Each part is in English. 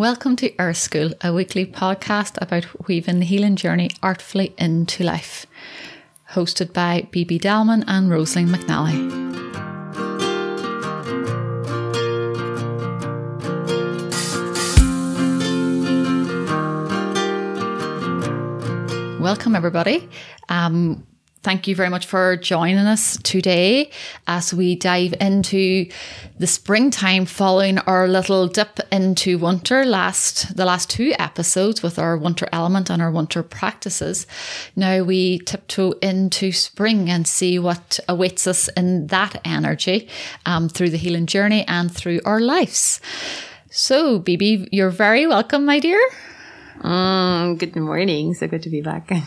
Welcome to Earth School, a weekly podcast about weaving the healing journey artfully into life. Hosted by BB Dalman and Rosaleen McNally. Welcome, everybody. Um, Thank you very much for joining us today as we dive into the springtime following our little dip into winter last the last two episodes with our winter element and our winter practices. Now we tiptoe into spring and see what awaits us in that energy um, through the healing journey and through our lives. So, BB, you're very welcome, my dear. Mm, good morning. So good to be back.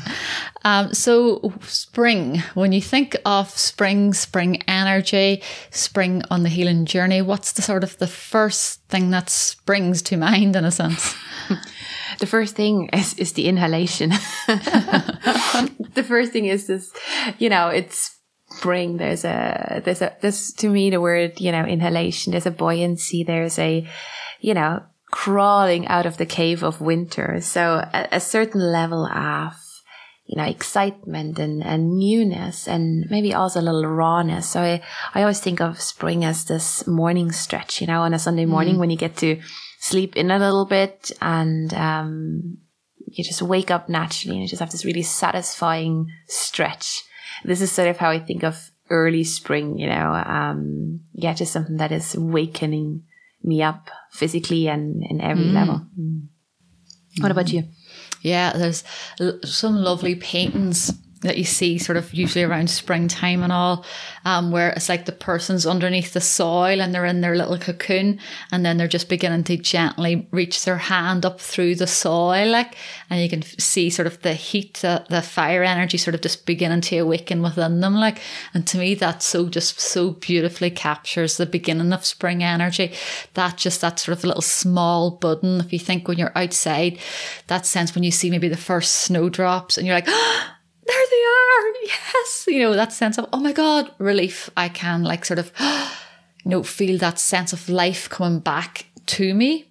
Um, so, spring, when you think of spring, spring energy, spring on the healing journey, what's the sort of the first thing that springs to mind in a sense? the first thing is, is the inhalation. the first thing is this, you know, it's spring. There's a, there's a, there's to me the word, you know, inhalation. There's a buoyancy. There's a, you know, crawling out of the cave of winter. So a, a certain level of, you know, excitement and, and newness and maybe also a little rawness. So I, I always think of spring as this morning stretch, you know, on a Sunday morning mm. when you get to sleep in a little bit and, um, you just wake up naturally and you just have this really satisfying stretch. This is sort of how I think of early spring, you know, um, yeah, just something that is awakening me up physically and in every mm. level. Mm. What about you? Yeah, there's some lovely paintings that you see sort of usually around springtime and all, um, where it's like the person's underneath the soil and they're in their little cocoon and then they're just beginning to gently reach their hand up through the soil, like, and you can see sort of the heat, the, the fire energy sort of just beginning to awaken within them, like, and to me that so just so beautifully captures the beginning of spring energy. That just that sort of little small budding. If you think when you're outside, that sense when you see maybe the first snowdrops and you're like, there they are. Yes. You know, that sense of, oh my God, relief. I can like sort of, you know, feel that sense of life coming back to me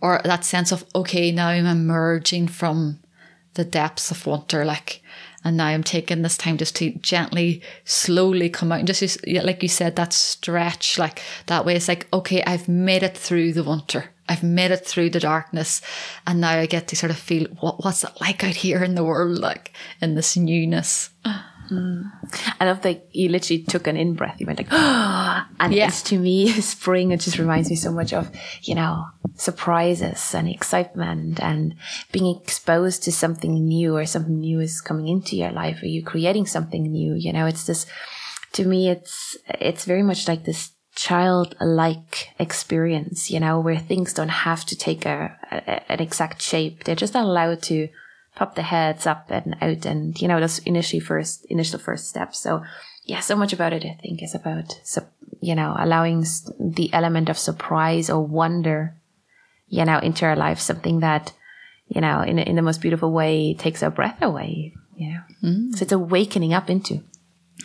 or that sense of, okay, now I'm emerging from the depths of winter. Like, and now I'm taking this time just to gently, slowly come out and just, like you said, that stretch, like that way. It's like, okay, I've made it through the winter. I've made it through the darkness and now I get to sort of feel what what's it like out here in the world, like in this newness. Mm. I love that you literally took an in breath. You went like, oh, and yeah. it's to me, spring, it just reminds me so much of, you know, surprises and excitement and being exposed to something new or something new is coming into your life or you creating something new. You know, it's this, to me, it's, it's very much like this childlike experience, you know, where things don't have to take a, a, an exact shape. They're just allowed to pop their heads up and out and, you know, those initially first, initial first steps. So yeah, so much about it, I think, is about, you know, allowing the element of surprise or wonder, you know, into our life, something that, you know, in, in the most beautiful way takes our breath away, you know. Mm. So it's awakening up into.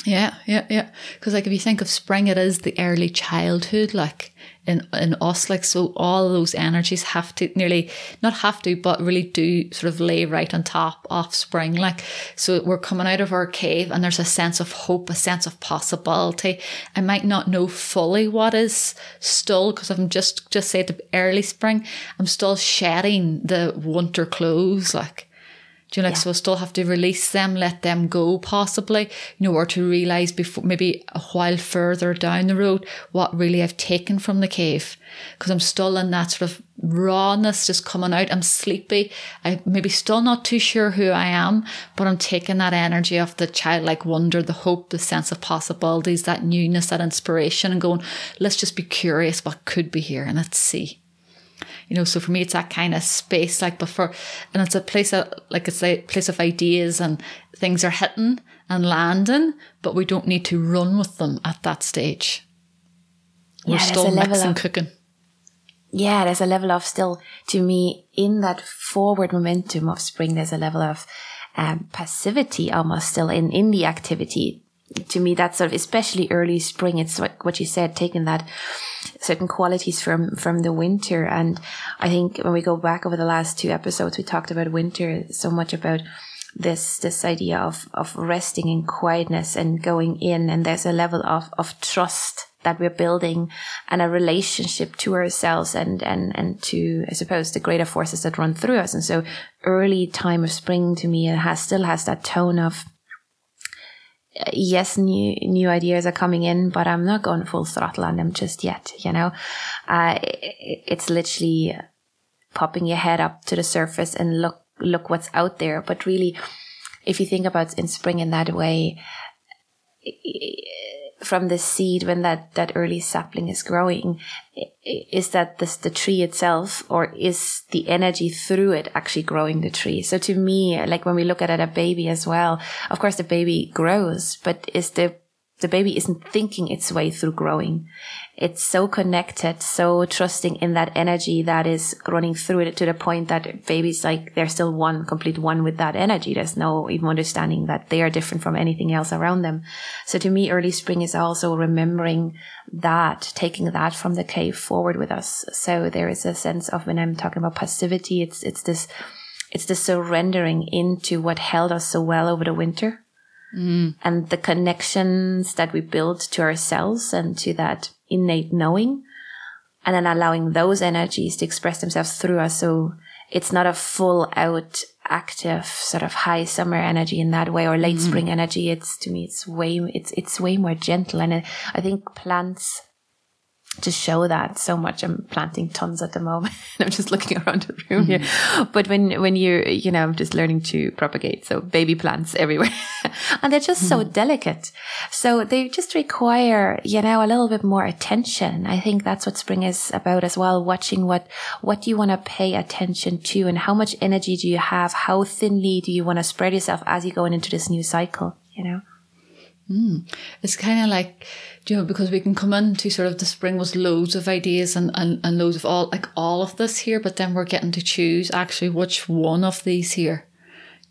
Yeah, yeah, yeah. Because like if you think of spring, it is the early childhood, like in in us, like so all those energies have to nearly not have to, but really do sort of lay right on top of spring. Like so, we're coming out of our cave, and there's a sense of hope, a sense of possibility. I might not know fully what is still because I'm just just the early spring, I'm still shedding the winter clothes, like do you know, like, yeah. so I still have to release them, let them go possibly, you know, or to realize before maybe a while further down the road what really I've taken from the cave. Cause I'm still in that sort of rawness just coming out. I'm sleepy. I maybe still not too sure who I am, but I'm taking that energy of the childlike wonder, the hope, the sense of possibilities, that newness, that inspiration and going, let's just be curious what could be here and let's see you know so for me it's that kind of space like before and it's a place of like it's a place of ideas and things are hitting and landing but we don't need to run with them at that stage. We're yeah, still mixing of, cooking. Yeah there's a level of still to me in that forward momentum of spring there's a level of um, passivity almost still in in the activity to me, that's sort of especially early spring. It's what, what you said, taking that certain qualities from from the winter. And I think when we go back over the last two episodes, we talked about winter so much about this this idea of of resting in quietness and going in and there's a level of of trust that we're building and a relationship to ourselves and and and to I suppose the greater forces that run through us and so early time of spring to me it has still has that tone of yes, new new ideas are coming in, but I'm not going full throttle on them just yet. You know, uh, it's literally popping your head up to the surface and look look what's out there. But really, if you think about in spring in that way, from the seed when that that early sapling is growing is that this the tree itself or is the energy through it actually growing the tree so to me like when we look at it, a baby as well of course the baby grows but is the the baby isn't thinking its way through growing. It's so connected, so trusting in that energy that is running through it to the point that babies like they're still one, complete one with that energy. There's no even understanding that they are different from anything else around them. So to me, early spring is also remembering that, taking that from the cave forward with us. So there is a sense of when I'm talking about passivity, it's, it's this, it's the surrendering into what held us so well over the winter mm. and the connections that we build to ourselves and to that innate knowing and then allowing those energies to express themselves through us. So it's not a full out active sort of high summer energy in that way or late mm. spring energy. It's to me, it's way, it's, it's way more gentle. And I think plants to show that so much. I'm planting tons at the moment. I'm just looking around the room mm-hmm. here. But when, when you, you know, I'm just learning to propagate. So baby plants everywhere and they're just mm-hmm. so delicate. So they just require, you know, a little bit more attention. I think that's what spring is about as well. Watching what, what do you want to pay attention to and how much energy do you have? How thinly do you want to spread yourself as you go into this new cycle, you know? Mm. It's kind of like, you know, because we can come into sort of the spring with loads of ideas and, and, and loads of all, like all of this here, but then we're getting to choose actually which one of these here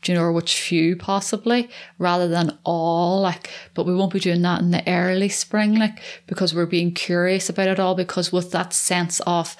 do you know, or which few possibly, rather than all, like, but we won't be doing that in the early spring, like, because we're being curious about it all, because with that sense of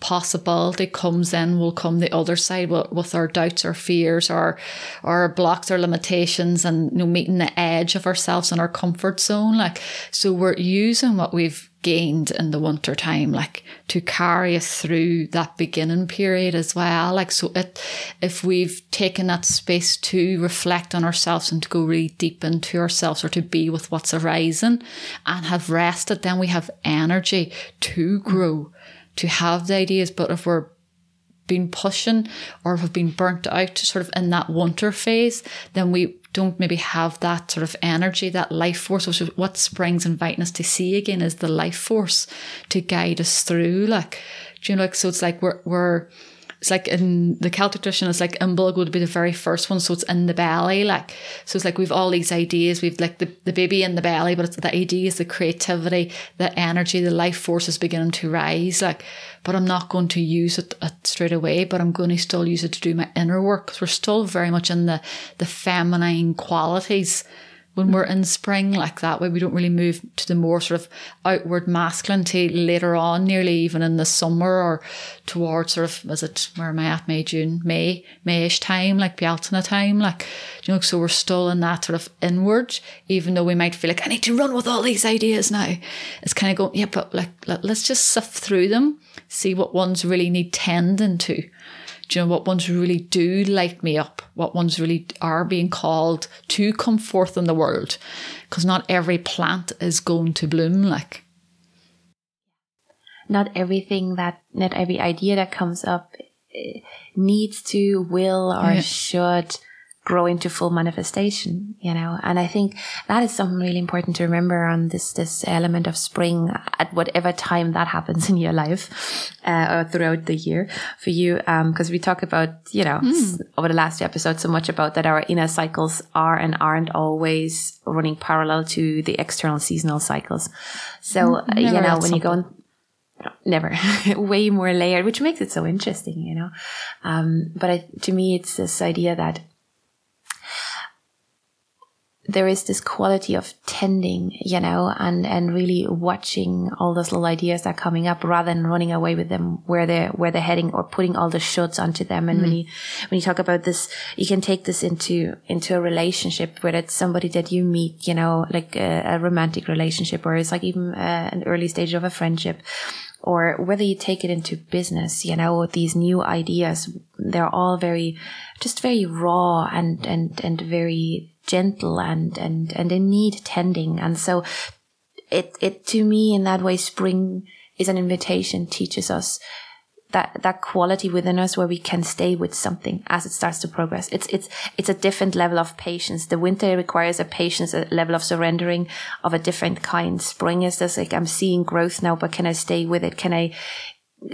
possibility comes in, will come the other side with, with our doubts or fears or, or blocks or limitations and, you know, meeting the edge of ourselves and our comfort zone, like, so we're using what we've gained in the winter time, like to carry us through that beginning period as well. Like, so it, if we've taken that space to reflect on ourselves and to go really deep into ourselves or to be with what's arising and have rested, then we have energy to grow, to have the ideas. But if we're been pushing or have been burnt out to sort of in that winter phase, then we don't maybe have that sort of energy, that life force, which is what Spring's inviting us to see again is the life force to guide us through. Like, do you know, like, so it's like we're, we're, it's like in the Celtic tradition, it's like Imbolc would be the very first one, so it's in the belly. Like so, it's like we've all these ideas. We've like the, the baby in the belly, but it's the ideas, the creativity, the energy, the life force is beginning to rise. Like, but I'm not going to use it, it straight away. But I'm going to still use it to do my inner work because we're still very much in the the feminine qualities when we're in spring like that way we don't really move to the more sort of outward masculinity later on nearly even in the summer or towards sort of was it where am I at? May June May Mayish time like Bealtaine time like you know so we're still in that sort of inward even though we might feel like I need to run with all these ideas now. It's kind of going yeah but like let's just sift through them see what ones really need tending to do you know what ones really do light me up? What ones really are being called to come forth in the world? Because not every plant is going to bloom like. Not everything that, not every idea that comes up eh, needs to, will, or yeah. should grow into full manifestation, you know. And I think that is something really important to remember on this this element of spring at whatever time that happens in your life uh, or throughout the year for you. Because um, we talk about, you know, mm. over the last episode so much about that our inner cycles are and aren't always running parallel to the external seasonal cycles. So mm, you know when you go on never way more layered which makes it so interesting you know um, but I, to me it's this idea that there is this quality of tending, you know, and, and really watching all those little ideas that are coming up rather than running away with them where they're, where they're heading or putting all the shoulds onto them. And mm. when you, when you talk about this, you can take this into, into a relationship whether it's somebody that you meet, you know, like a, a romantic relationship or it's like even uh, an early stage of a friendship or whether you take it into business, you know, these new ideas, they're all very, just very raw and, and, and very gentle and, and, and they need tending. And so it, it, to me, in that way, spring is an invitation, teaches us that that quality within us where we can stay with something as it starts to progress. It's it's it's a different level of patience. The winter requires a patience, a level of surrendering of a different kind. Spring is just like I'm seeing growth now, but can I stay with it? Can I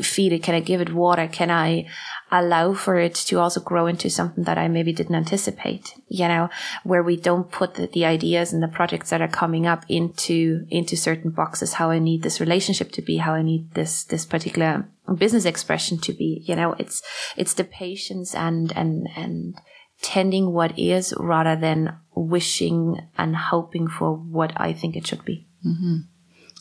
feed it? Can I give it water? Can I allow for it to also grow into something that I maybe didn't anticipate? You know, where we don't put the, the, ideas and the projects that are coming up into, into certain boxes, how I need this relationship to be, how I need this, this particular business expression to be. You know, it's, it's the patience and, and, and, tending what is rather than wishing and hoping for what I think it should be. Mm-hmm.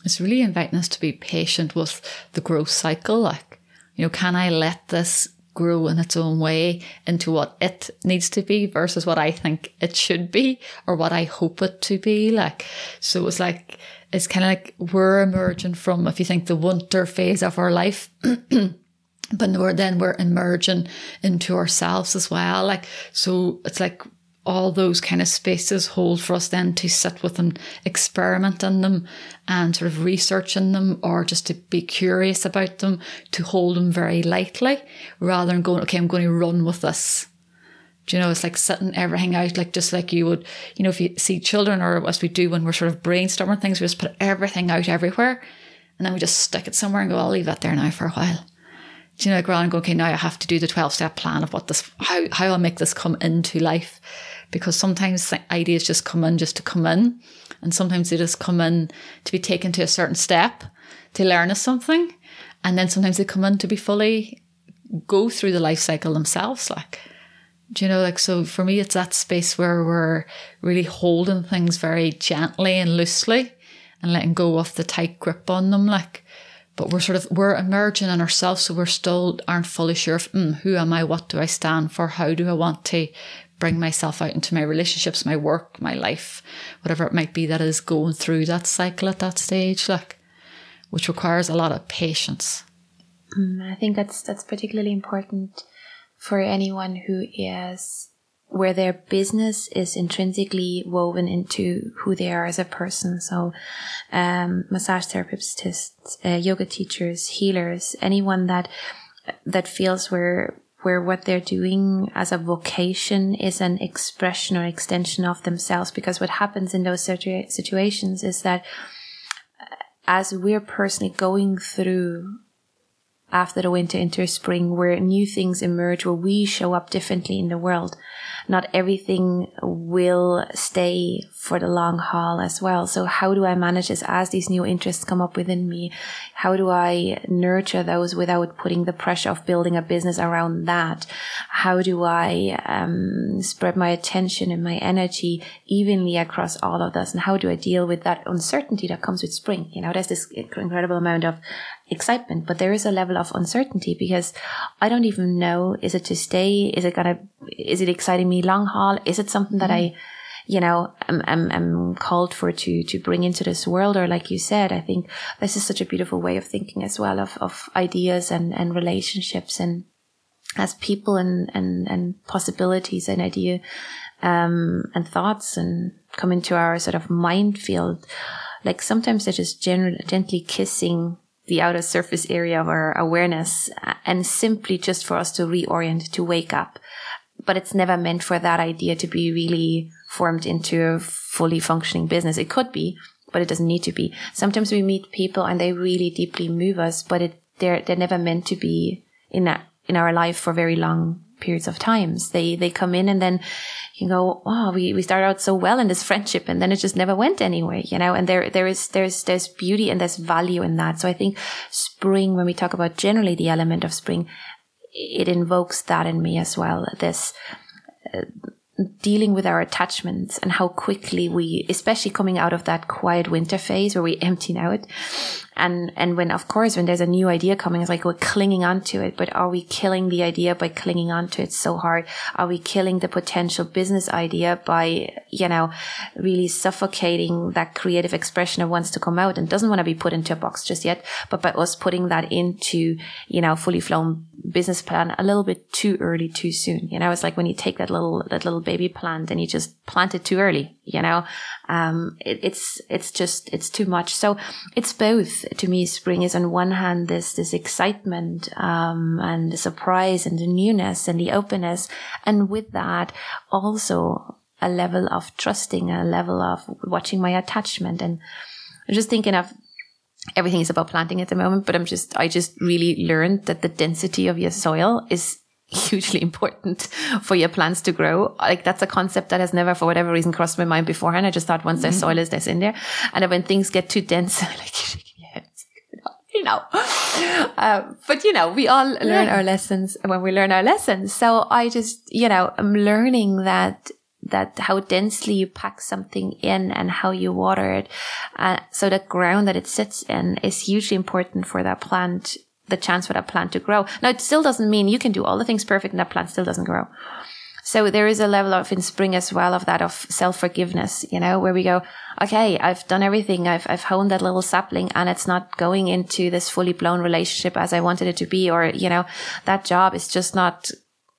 It's really inviting us to be patient with the growth cycle. Like, you know, can I let this grow in its own way into what it needs to be versus what I think it should be or what I hope it to be? Like, so it's like, it's kind of like we're emerging from, if you think the winter phase of our life. but then we're emerging into ourselves as well. Like, so it's like all those kind of spaces hold for us then to sit with and experiment in them and sort of research in them or just to be curious about them, to hold them very lightly rather than going, okay, I'm going to run with this. Do you know, it's like sitting everything out, like just like you would, you know, if you see children or as we do when we're sort of brainstorming things, we just put everything out everywhere and then we just stick it somewhere and go, I'll leave that there now for a while. Do you know, like rather than go, okay, now I have to do the 12 step plan of what this, how, how I'll make this come into life because sometimes ideas just come in just to come in, and sometimes they just come in to be taken to a certain step to learn us something, and then sometimes they come in to be fully go through the life cycle themselves. Like, do you know, like, so for me, it's that space where we're really holding things very gently and loosely and letting go of the tight grip on them. Like, but we're sort of we're emerging in ourselves so we're still aren't fully sure of mm, who am i what do i stand for how do i want to bring myself out into my relationships, my work, my life, whatever it might be that is going through that cycle at that stage, like, which requires a lot of patience. Mm, I think that's that's particularly important for anyone who is where their business is intrinsically woven into who they are as a person. So, um, massage therapists, uh, yoga teachers, healers, anyone that that feels where where what they're doing as a vocation is an expression or extension of themselves. Because what happens in those situa- situations is that uh, as we're personally going through after the winter into spring where new things emerge, where we show up differently in the world, not everything will stay for the long haul as well. So how do I manage this as these new interests come up within me? How do I nurture those without putting the pressure of building a business around that? How do I um, spread my attention and my energy evenly across all of this? And how do I deal with that uncertainty that comes with spring? You know, there's this incredible amount of excitement, but there is a level of uncertainty because I don't even know, is it to stay? Is it gonna, is it exciting me long haul? Is it something that mm-hmm. I, you know, am, am, am called for to, to bring into this world? Or like you said, I think this is such a beautiful way of thinking as well of, of ideas and, and relationships and as people and, and, and possibilities and idea, um, and thoughts and come into our sort of mind field. Like sometimes they're just gen- gently kissing the outer surface area of our awareness uh, and simply just for us to reorient, to wake up. But it's never meant for that idea to be really formed into a fully functioning business. It could be, but it doesn't need to be. Sometimes we meet people and they really deeply move us, but it, they're, they're never meant to be in that, in our life for very long periods of times. They, they come in and then you go, wow, we, we start out so well in this friendship and then it just never went anywhere, you know, and there, there is, there's, there's beauty and there's value in that. So I think spring, when we talk about generally the element of spring, it invokes that in me as well. This, uh, dealing with our attachments and how quickly we, especially coming out of that quiet winter phase where we empty out. And, and when, of course, when there's a new idea coming, it's like we're clinging onto it, but are we killing the idea by clinging onto it so hard? Are we killing the potential business idea by, you know, really suffocating that creative expression that wants to come out and doesn't want to be put into a box just yet, but by us putting that into, you know, fully flown business plan a little bit too early, too soon. You know, it's like when you take that little, that little baby plant and you just plant it too early, you know, um, it, it's, it's just, it's too much. So it's both to me. Spring is on one hand, this, this excitement, um, and the surprise and the newness and the openness. And with that also a level of trusting, a level of watching my attachment and I'm just thinking of everything is about planting at the moment, but I'm just, I just really learned that the density of your soil is hugely important for your plants to grow. Like that's a concept that has never, for whatever reason, crossed my mind beforehand. I just thought once mm-hmm. there's soil is, there's in there. And when things get too dense, like shaking your head, you know. Um, but you know, we all learn yeah. our lessons when we learn our lessons. So I just, you know, I'm learning that that how densely you pack something in and how you water it. Uh, so the ground that it sits in is hugely important for that plant, the chance for that plant to grow. Now it still doesn't mean you can do all the things perfect and that plant still doesn't grow. So there is a level of in spring as well of that of self forgiveness, you know, where we go, okay, I've done everything. I've, I've honed that little sapling and it's not going into this fully blown relationship as I wanted it to be. Or, you know, that job is just not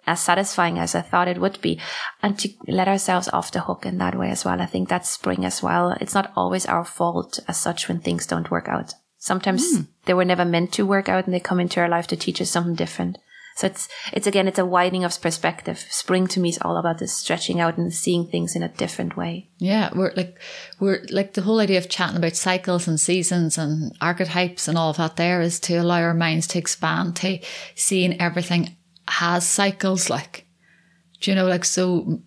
as satisfying as I thought it would be and to let ourselves off the hook in that way as well. I think that's spring as well. It's not always our fault as such when things don't work out. Sometimes mm. They were never meant to work out and they come into our life to teach us something different. So it's, it's again, it's a widening of perspective. Spring to me is all about this stretching out and seeing things in a different way. Yeah. We're like, we're like the whole idea of chatting about cycles and seasons and archetypes and all of that there is to allow our minds to expand, to seeing everything has cycles like do you know like so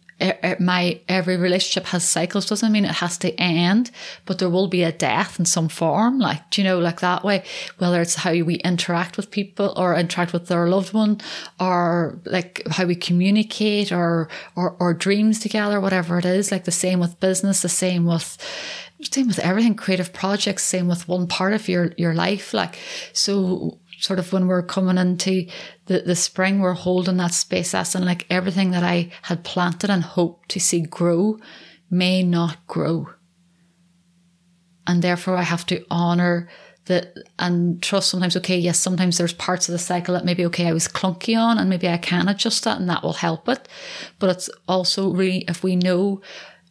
my every relationship has cycles doesn't mean it has to end but there will be a death in some form like do you know like that way whether it's how we interact with people or interact with their loved one or like how we communicate or or, or dreams together whatever it is like the same with business the same with same with everything creative projects same with one part of your your life like so sort of when we're coming into the, the spring, we're holding that space as and like everything that I had planted and hoped to see grow may not grow. And therefore I have to honor that and trust sometimes, okay, yes, sometimes there's parts of the cycle that maybe, okay, I was clunky on and maybe I can adjust that and that will help it. But it's also really, if we know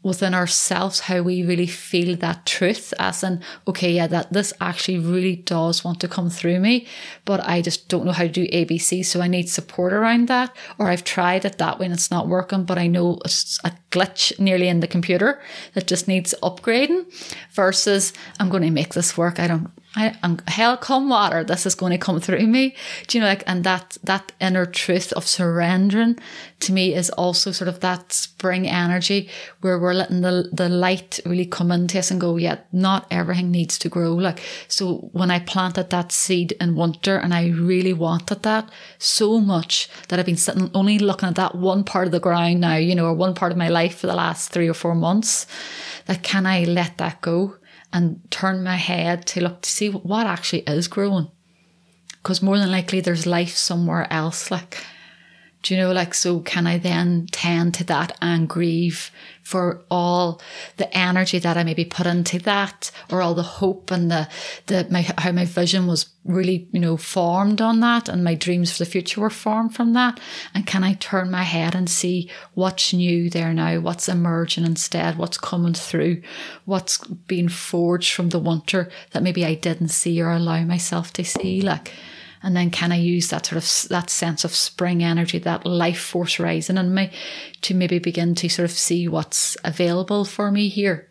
within ourselves how we really feel that truth as in okay yeah that this actually really does want to come through me but i just don't know how to do abc so i need support around that or i've tried it that way and it's not working but i know it's a glitch nearly in the computer that just needs upgrading versus i'm going to make this work i don't I, am hell come water, this is going to come through me. Do you know, like, and that, that inner truth of surrendering to me is also sort of that spring energy where we're letting the, the light really come into us and go, yeah, not everything needs to grow. Like, so when I planted that seed in winter and I really wanted that so much that I've been sitting only looking at that one part of the ground now, you know, or one part of my life for the last three or four months, that can I let that go? And turn my head to look to see what actually is growing. Because more than likely there's life somewhere else. Like, do you know, like, so can I then tend to that and grieve for all the energy that I maybe put into that or all the hope and the, the, my, how my vision was really, you know, formed on that and my dreams for the future were formed from that. And can I turn my head and see what's new there now? What's emerging instead? What's coming through? What's being forged from the winter that maybe I didn't see or allow myself to see? Like, and then can I use that sort of that sense of spring energy, that life force rising in me to maybe begin to sort of see what's available for me here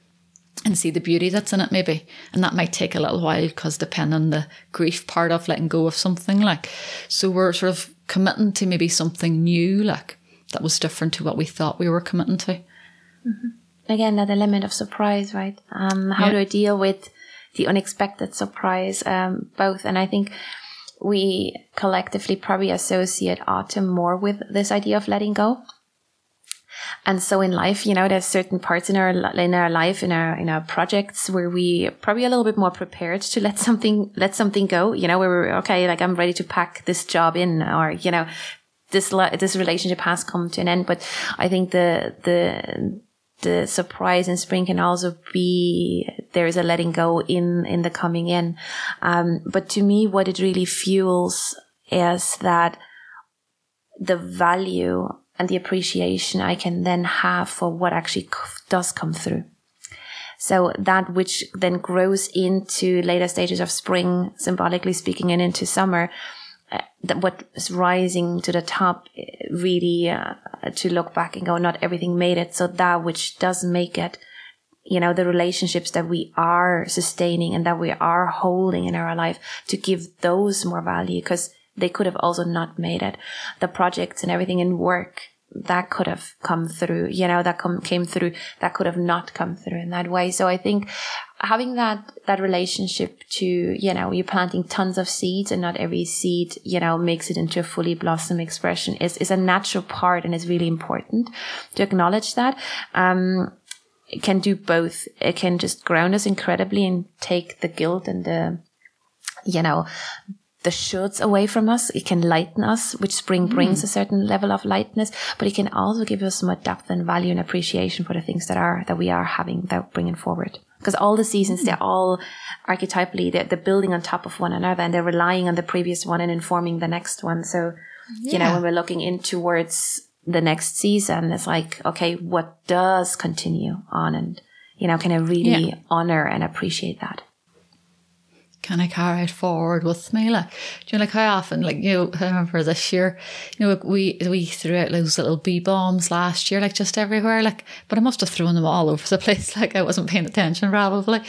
and see the beauty that's in it maybe. And that might take a little while because depending on the grief part of letting go of something like so we're sort of committing to maybe something new like that was different to what we thought we were committing to. Mm-hmm. Again, that element of surprise, right? Um, how yeah. do I deal with the unexpected surprise? Um, both, and I think we collectively probably associate autumn more with this idea of letting go. and so in life, you know, there's certain parts in our in our life, in our in our projects, where we probably a little bit more prepared to let something let something go. You know, where we're okay, like I'm ready to pack this job in, or you know, this this relationship has come to an end. But I think the the the surprise in spring can also be there is a letting go in in the coming in. Um, but to me, what it really fuels is that the value and the appreciation I can then have for what actually does come through. So that which then grows into later stages of spring, symbolically speaking, and into summer, uh, that what is rising to the top, uh, really uh, to look back and go, not everything made it. So that which does make it, you know, the relationships that we are sustaining and that we are holding in our life to give those more value because they could have also not made it. The projects and everything in work that could have come through, you know, that come, came through, that could have not come through in that way. So I think having that, that relationship to, you know, you're planting tons of seeds and not every seed, you know, makes it into a fully blossom expression is, is a natural part and is really important to acknowledge that. Um, it can do both. It can just ground us incredibly and take the guilt and the, you know, the shoulds away from us. It can lighten us, which spring mm. brings a certain level of lightness, but it can also give us more depth and value and appreciation for the things that are, that we are having, that bringing forward. Because all the seasons, mm. they're all archetypally, they're, they're building on top of one another and they're relying on the previous one and informing the next one. So, yeah. you know, when we're looking in towards the next season, it's like, okay, what does continue on? And, you know, can I really yeah. honor and appreciate that? Can I carry it forward with me? Like, do you know, like how often, like, you know, I remember this year, you know, we, we threw out those little bee bombs last year, like just everywhere, like, but I must have thrown them all over the place. Like I wasn't paying attention probably.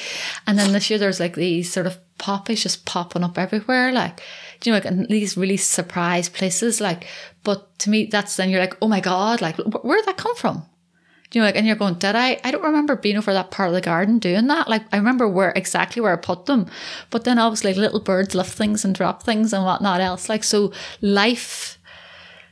And then this year there's like these sort of poppies just popping up everywhere. Like, do you know, like in these really surprise places, like, but to me, that's then you're like, oh my God, like, where did that come from? You know, like, and you're going, did I? I don't remember being over that part of the garden doing that. Like, I remember where exactly where I put them, but then obviously little birds lift things and drop things and whatnot else. Like, so life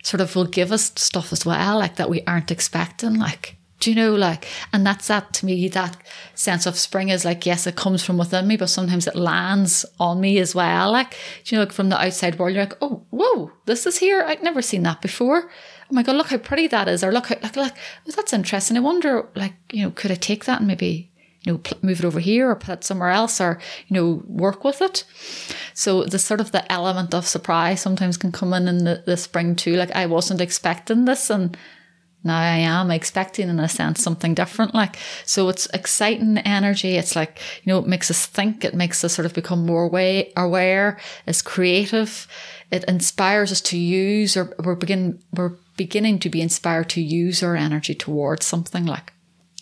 sort of will give us stuff as well, like that we aren't expecting. Like, do you know, like, and that's that to me, that sense of spring is like, yes, it comes from within me, but sometimes it lands on me as well. Like, you know, like from the outside world, you're like, oh, whoa, this is here. I'd never seen that before oh my god, look how pretty that is, or look, how, look, look, oh, that's interesting. I wonder, like, you know, could I take that and maybe, you know, move it over here or put it somewhere else, or you know, work with it. So the sort of the element of surprise sometimes can come in in the, the spring too. Like I wasn't expecting this, and now I am expecting in a sense something different. Like, so it's exciting energy. It's like, you know, it makes us think. It makes us sort of become more way aware. It's creative. It inspires us to use or we're begin, we're beginning to be inspired to use our energy towards something like.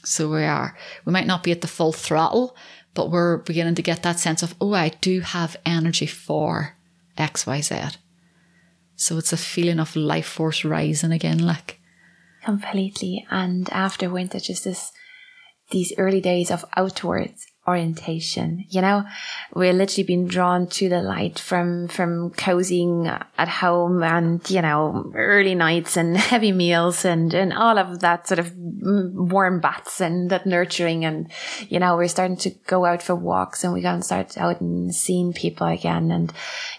So we are. We might not be at the full throttle, but we're beginning to get that sense of, oh, I do have energy for X, Y, Z. So it's a feeling of life force rising again, like. Completely. And after winter, just this, these early days of outwards orientation. You know, we're literally being drawn to the light from, from cozying at home and, you know, early nights and heavy meals and, and all of that sort of warm baths and that nurturing. And, you know, we're starting to go out for walks and we got to start out and seeing people again and,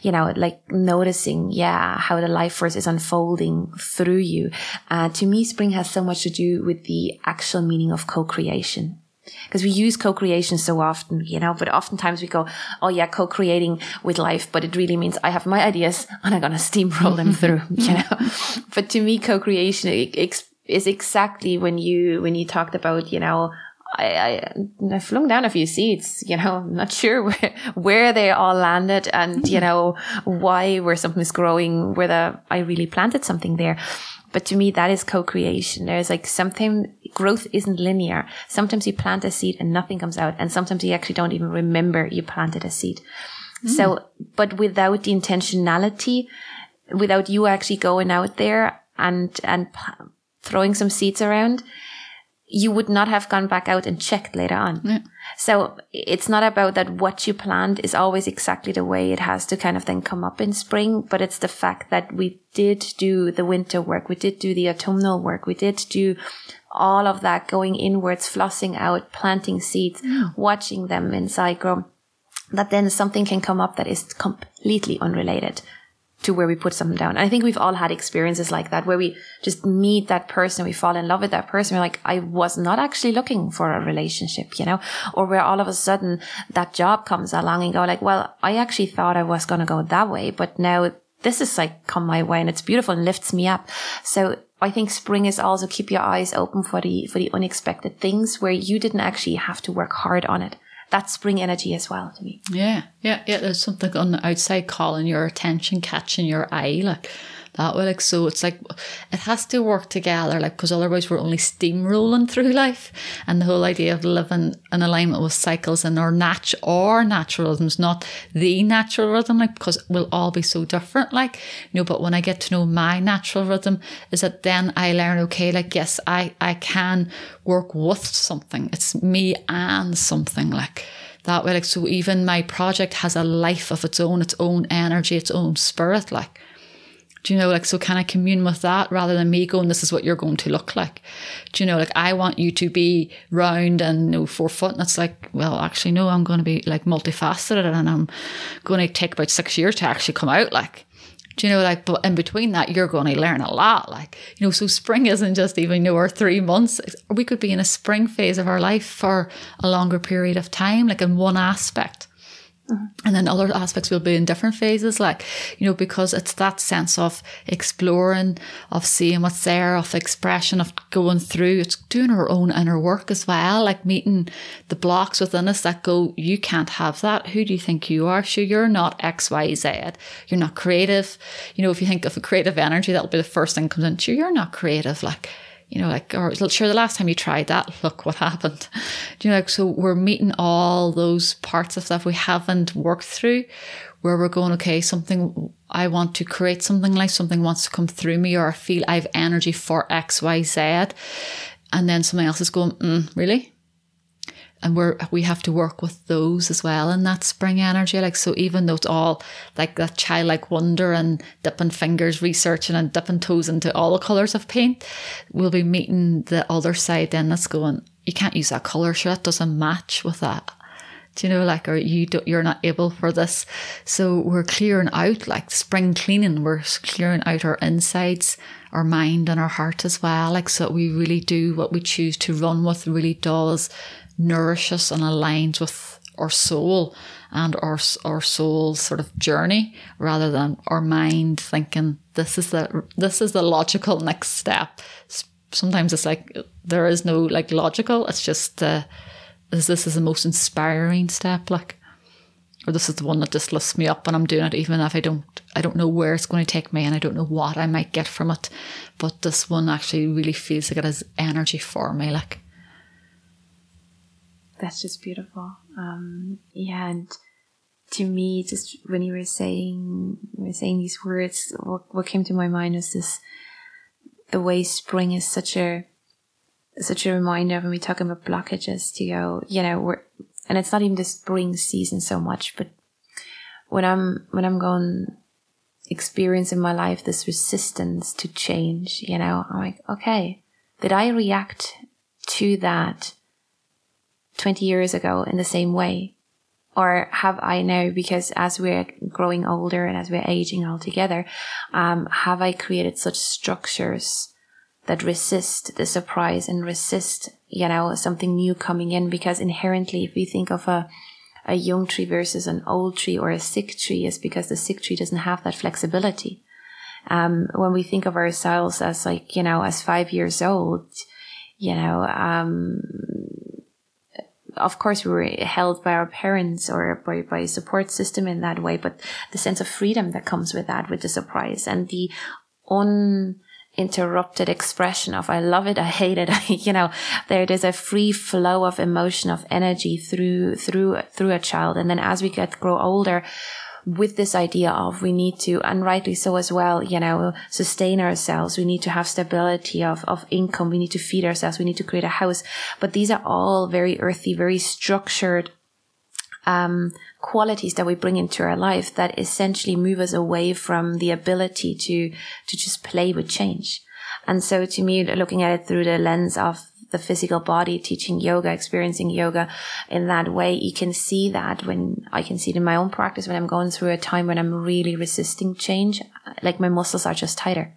you know, like noticing, yeah, how the life force is unfolding through you. Uh, to me, spring has so much to do with the actual meaning of co-creation because we use co-creation so often, you know, but oftentimes we go, oh yeah, co-creating with life, but it really means I have my ideas and I'm going to steamroll them through, you know. but to me, co-creation is exactly when you, when you talked about, you know, I, I, I flung down a few seeds, you know, I'm not sure where, where they all landed and, mm-hmm. you know, why where something's growing, whether I really planted something there. But to me, that is co-creation. There's like something, growth isn't linear. Sometimes you plant a seed and nothing comes out. And sometimes you actually don't even remember you planted a seed. Mm. So, but without the intentionality, without you actually going out there and, and throwing some seeds around, you would not have gone back out and checked later on. Yeah. So it's not about that what you planned is always exactly the way it has to kind of then come up in spring, but it's the fact that we did do the winter work. We did do the autumnal work. We did do all of that going inwards, flossing out, planting seeds, mm. watching them inside grow, that then something can come up that is completely unrelated to where we put something down. And I think we've all had experiences like that where we just meet that person, we fall in love with that person. We're like, I was not actually looking for a relationship, you know, or where all of a sudden that job comes along and go like, well, I actually thought I was going to go that way, but now this is like come my way and it's beautiful and lifts me up. So I think spring is also keep your eyes open for the, for the unexpected things where you didn't actually have to work hard on it that's spring energy as well to me. Yeah, yeah, yeah. There's something on the outside calling your attention, catching your eye, like that way. Like so, it's like it has to work together, like because otherwise we're only steamrolling through life. And the whole idea of living in alignment with cycles and our nat or natural rhythms, not the natural rhythm, like because we'll all be so different. Like you know, but when I get to know my natural rhythm, is that then I learn, okay, like yes, I I can work with something. It's me and something like that way. Like, so even my project has a life of its own, its own energy, its own spirit. Like, do you know, like, so can I commune with that rather than me going, this is what you're going to look like? Do you know, like, I want you to be round and you know, four foot. And it's like, well, actually, no, I'm going to be like multifaceted and I'm going to take about six years to actually come out. Like, do you know, like, but in between that, you're going to learn a lot. Like, you know, so spring isn't just even, you know, our three months. We could be in a spring phase of our life for a longer period of time, like in one aspect. And then other aspects will be in different phases, like, you know, because it's that sense of exploring, of seeing what's there, of expression, of going through. It's doing our own inner work as well, like meeting the blocks within us that go, you can't have that. Who do you think you are? Sure, you're not X, Y, Z. You're not creative. You know, if you think of a creative energy, that'll be the first thing comes into you. You're not creative. Like, you know, like, or sure, the last time you tried that, look what happened. Do you know, like, so we're meeting all those parts of stuff we haven't worked through where we're going, okay, something, I want to create something like something wants to come through me or I feel I have energy for X, Y, Z. And then something else is going, mm, really? And we're we have to work with those as well in that spring energy. Like so even though it's all like that childlike wonder and dipping fingers researching and dipping toes into all the colors of paint we'll be meeting the other side then that's going you can't use that color sure that doesn't match with that. Do you know like or you do, you're not able for this. So we're clearing out like spring cleaning. We're clearing out our insides our mind and our heart as well. Like so we really do what we choose to run with really does nourishes and aligns with our soul and our our soul's sort of journey rather than our mind thinking this is the this is the logical next step. Sometimes it's like there is no like logical it's just uh, is this is the most inspiring step like or this is the one that just lifts me up and I'm doing it even if I don't I don't know where it's going to take me and I don't know what I might get from it. But this one actually really feels like it has energy for me like that's just beautiful. Um, yeah, and to me, just when you were saying you were saying these words, what, what came to my mind was this: the way spring is such a such a reminder when we talk about blockages to go, you know, we're, and it's not even the spring season so much, but when I'm when I'm going experience in my life this resistance to change, you know, I'm like, okay, did I react to that 20 years ago in the same way? Or have I now, because as we're growing older and as we're aging altogether, um, have I created such structures that resist the surprise and resist, you know, something new coming in? Because inherently, if we think of a, a young tree versus an old tree or a sick tree, is because the sick tree doesn't have that flexibility. Um, when we think of ourselves as like, you know, as five years old, you know, um, of course we were held by our parents or by, by a support system in that way, but the sense of freedom that comes with that, with the surprise and the uninterrupted expression of I love it, I hate it. you know, there there's a free flow of emotion, of energy through through through a child. And then as we get grow older, with this idea of we need to, and rightly so as well, you know, sustain ourselves. We need to have stability of, of income. We need to feed ourselves. We need to create a house. But these are all very earthy, very structured, um, qualities that we bring into our life that essentially move us away from the ability to, to just play with change. And so to me, looking at it through the lens of the physical body, teaching yoga, experiencing yoga in that way, you can see that when I can see it in my own practice when I'm going through a time when I'm really resisting change, like my muscles are just tighter.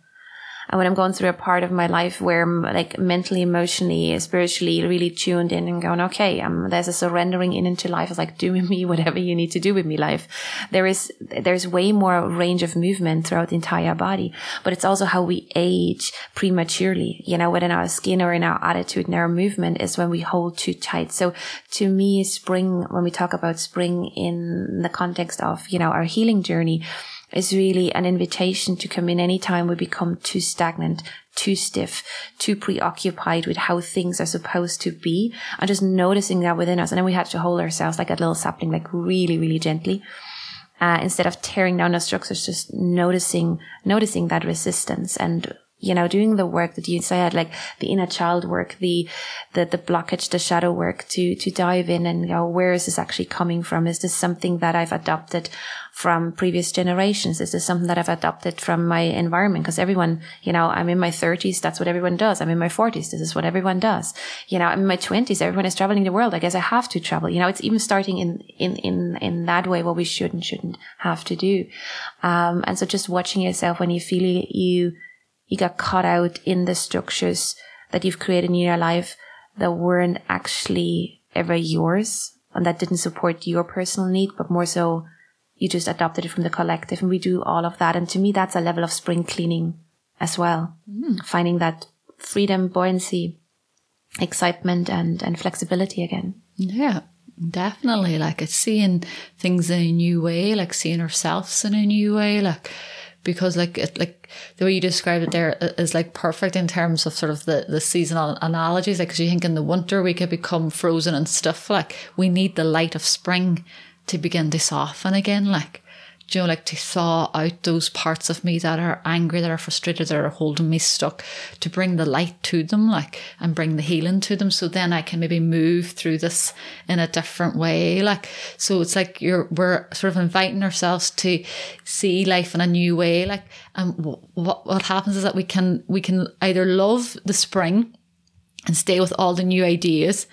And when I'm going through a part of my life where I'm like mentally, emotionally, spiritually really tuned in and going, okay, um, there's a surrendering in into life. It's like, do with me whatever you need to do with me life. There is, there's way more range of movement throughout the entire body, but it's also how we age prematurely, you know, within our skin or in our attitude and our movement is when we hold too tight. So to me, spring, when we talk about spring in the context of, you know, our healing journey, is really an invitation to come in anytime we become too stagnant, too stiff, too preoccupied with how things are supposed to be and just noticing that within us. And then we had to hold ourselves like a little sapling, like really, really gently. Uh, instead of tearing down the structures, just noticing, noticing that resistance and you know, doing the work that you said, like the inner child work, the, the, the blockage, the shadow work to, to dive in and go, where is this actually coming from? Is this something that I've adopted from previous generations? Is this something that I've adopted from my environment? Because everyone, you know, I'm in my thirties. That's what everyone does. I'm in my forties. This is what everyone does. You know, I'm in my twenties. Everyone is traveling the world. I guess I have to travel. You know, it's even starting in, in, in, in that way, what we should and shouldn't have to do. Um, and so just watching yourself when you feel you, you got caught out in the structures that you've created in your life that weren't actually ever yours and that didn't support your personal need, but more so you just adopted it from the collective. And we do all of that. And to me, that's a level of spring cleaning as well. Mm. Finding that freedom, buoyancy, excitement and, and flexibility again. Yeah. Definitely, like it's seeing things in a new way, like seeing ourselves in a new way, like because like it, like the way you described it there uh, is like perfect in terms of sort of the the seasonal analogies. Like, cause you think in the winter we could become frozen and stuff. Like, we need the light of spring to begin to soften again. Like, you know, like to thaw out those parts of me that are angry, that are frustrated, that are holding me stuck, to bring the light to them, like, and bring the healing to them. So then I can maybe move through this in a different way. Like, so it's like you're, we're sort of inviting ourselves to see life in a new way. Like, and what, what happens is that we can, we can either love the spring and stay with all the new ideas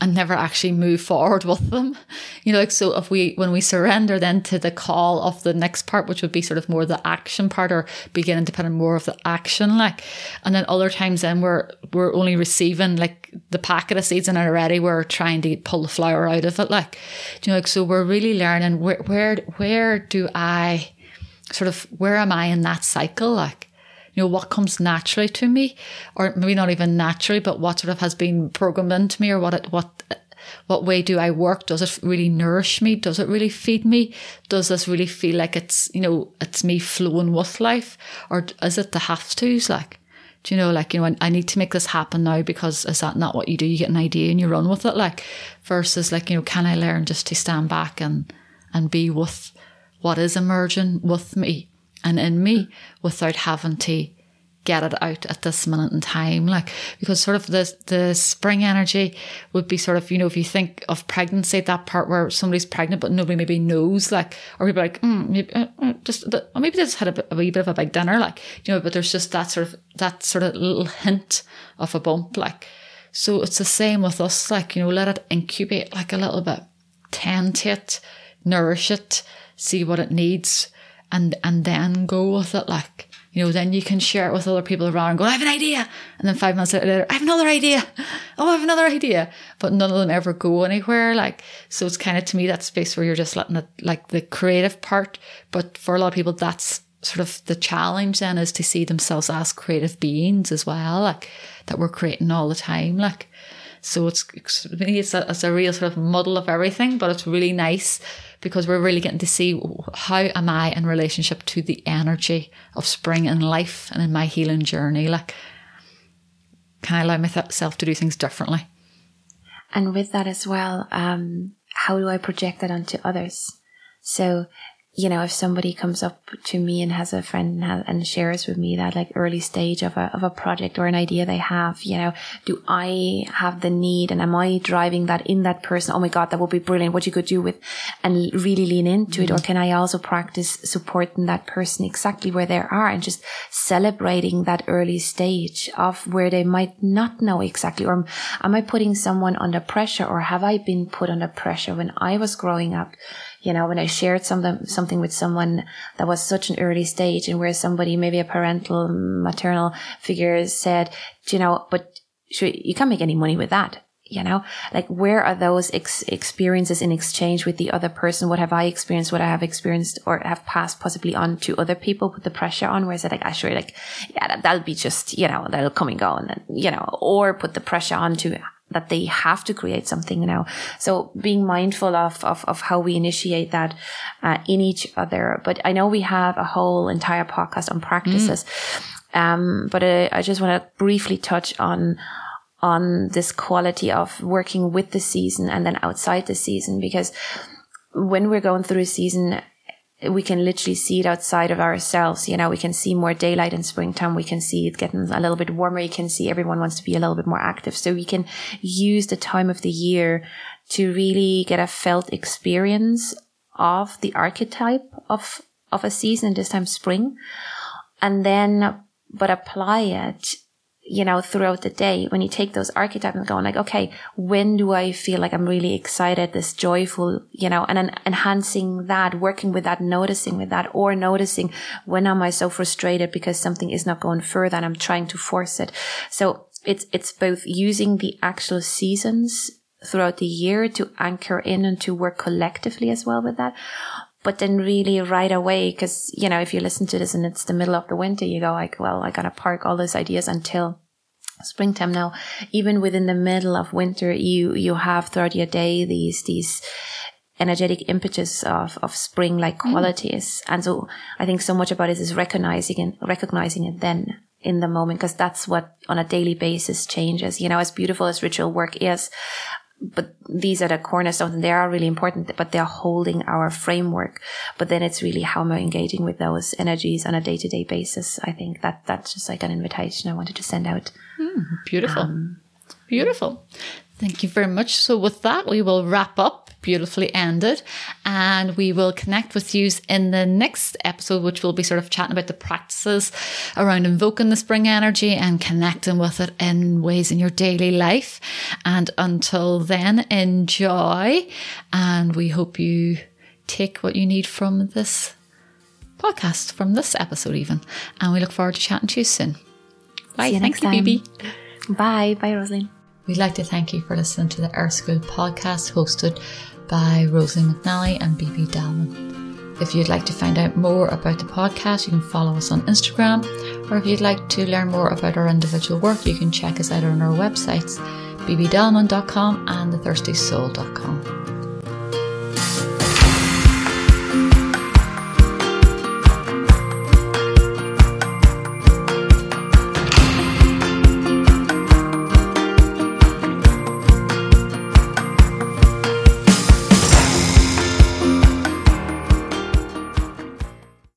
and never actually move forward with them. You know, like so if we when we surrender then to the call of the next part, which would be sort of more the action part or beginning to put in more of the action, like and then other times then we're we're only receiving like the packet of seeds and already we're trying to pull the flower out of it. Like you know, like so we're really learning where where where do I sort of where am I in that cycle? Like you know, what comes naturally to me, or maybe not even naturally, but what sort of has been programmed into me, or what it, what what way do I work? Does it really nourish me? Does it really feed me? Does this really feel like it's you know it's me flowing with life, or is it the have tos like? Do you know, like, you know, I need to make this happen now because is that not what you do? You get an idea and you run with it, like, versus like, you know, can I learn just to stand back and, and be with what is emerging with me and in me without having to get it out at this minute in time. Like, because sort of the, the spring energy would be sort of, you know, if you think of pregnancy, that part where somebody's pregnant, but nobody maybe knows, like, or people like, mm, maybe, uh, uh, just, the, or maybe they just had a, bit, a wee bit of a big dinner, like, you know, but there's just that sort of, that sort of little hint of a bump, like, so it's the same with us, like, you know, let it incubate like a little bit, tend to it, nourish it, see what it needs, and, and then go with it, like, you know, then you can share it with other people around go, I have an idea. And then five months later, I have another idea. Oh, I have another idea. But none of them ever go anywhere. Like, so it's kind of to me that space where you're just letting it, like the creative part. But for a lot of people, that's sort of the challenge then is to see themselves as creative beings as well. Like, that we're creating all the time. Like, so it's, it's, a, it's a real sort of muddle of everything, but it's really nice because we're really getting to see how am I in relationship to the energy of spring and life and in my healing journey. Like, can I allow myself to do things differently? And with that as well, um, how do I project that onto others? So you know, if somebody comes up to me and has a friend and, has, and, shares with me that like early stage of a, of a project or an idea they have, you know, do I have the need and am I driving that in that person? Oh my God, that would be brilliant. What you could do with and really lean into mm-hmm. it. Or mm-hmm. can I also practice supporting that person exactly where they are and just celebrating that early stage of where they might not know exactly? Or am I putting someone under pressure or have I been put under pressure when I was growing up? You know, when I shared something, something with someone that was such an early stage and where somebody, maybe a parental, maternal figure said, you know, but you can't make any money with that. You know, like where are those ex- experiences in exchange with the other person? What have I experienced? What I have experienced or have passed possibly on to other people, put the pressure on where I like, actually, like, yeah, that, that'll be just, you know, that'll come and go and then, you know, or put the pressure on to that they have to create something now. So being mindful of, of, of how we initiate that uh, in each other. But I know we have a whole entire podcast on practices. Mm. Um, but I, I just want to briefly touch on, on this quality of working with the season and then outside the season because when we're going through a season, we can literally see it outside of ourselves. You know, we can see more daylight in springtime. We can see it getting a little bit warmer. You can see everyone wants to be a little bit more active. So we can use the time of the year to really get a felt experience of the archetype of, of a season, this time spring. And then, but apply it you know, throughout the day, when you take those archetypes and going like, okay, when do I feel like I'm really excited, this joyful, you know, and en- enhancing that, working with that, noticing with that, or noticing when am I so frustrated because something is not going further and I'm trying to force it. So it's, it's both using the actual seasons throughout the year to anchor in and to work collectively as well with that. But then really right away, because, you know, if you listen to this and it's the middle of the winter, you go like, well, I gotta park all those ideas until springtime now even within the middle of winter you you have throughout your day these these energetic impetus of of spring like qualities mm. and so i think so much about it is recognizing and recognizing it then in the moment because that's what on a daily basis changes you know as beautiful as ritual work is but these are the cornerstones and they are really important, but they're holding our framework. But then it's really how am I engaging with those energies on a day to day basis? I think that that's just like an invitation I wanted to send out. Mm, beautiful. Um, beautiful. Thank you very much. So with that, we will wrap up beautifully ended. And we will connect with you in the next episode, which will be sort of chatting about the practices around invoking the spring energy and connecting with it in ways in your daily life. And until then, enjoy. And we hope you take what you need from this podcast, from this episode, even. And we look forward to chatting to you soon. Bye. You Thank you, Bibi. Bye. Bye, Rosalind. We'd like to thank you for listening to the Earth School podcast hosted by Rosie McNally and BB Dalman. If you'd like to find out more about the podcast, you can follow us on Instagram, or if you'd like to learn more about our individual work, you can check us out on our websites, bbdalman.com and thethirstysoul.com.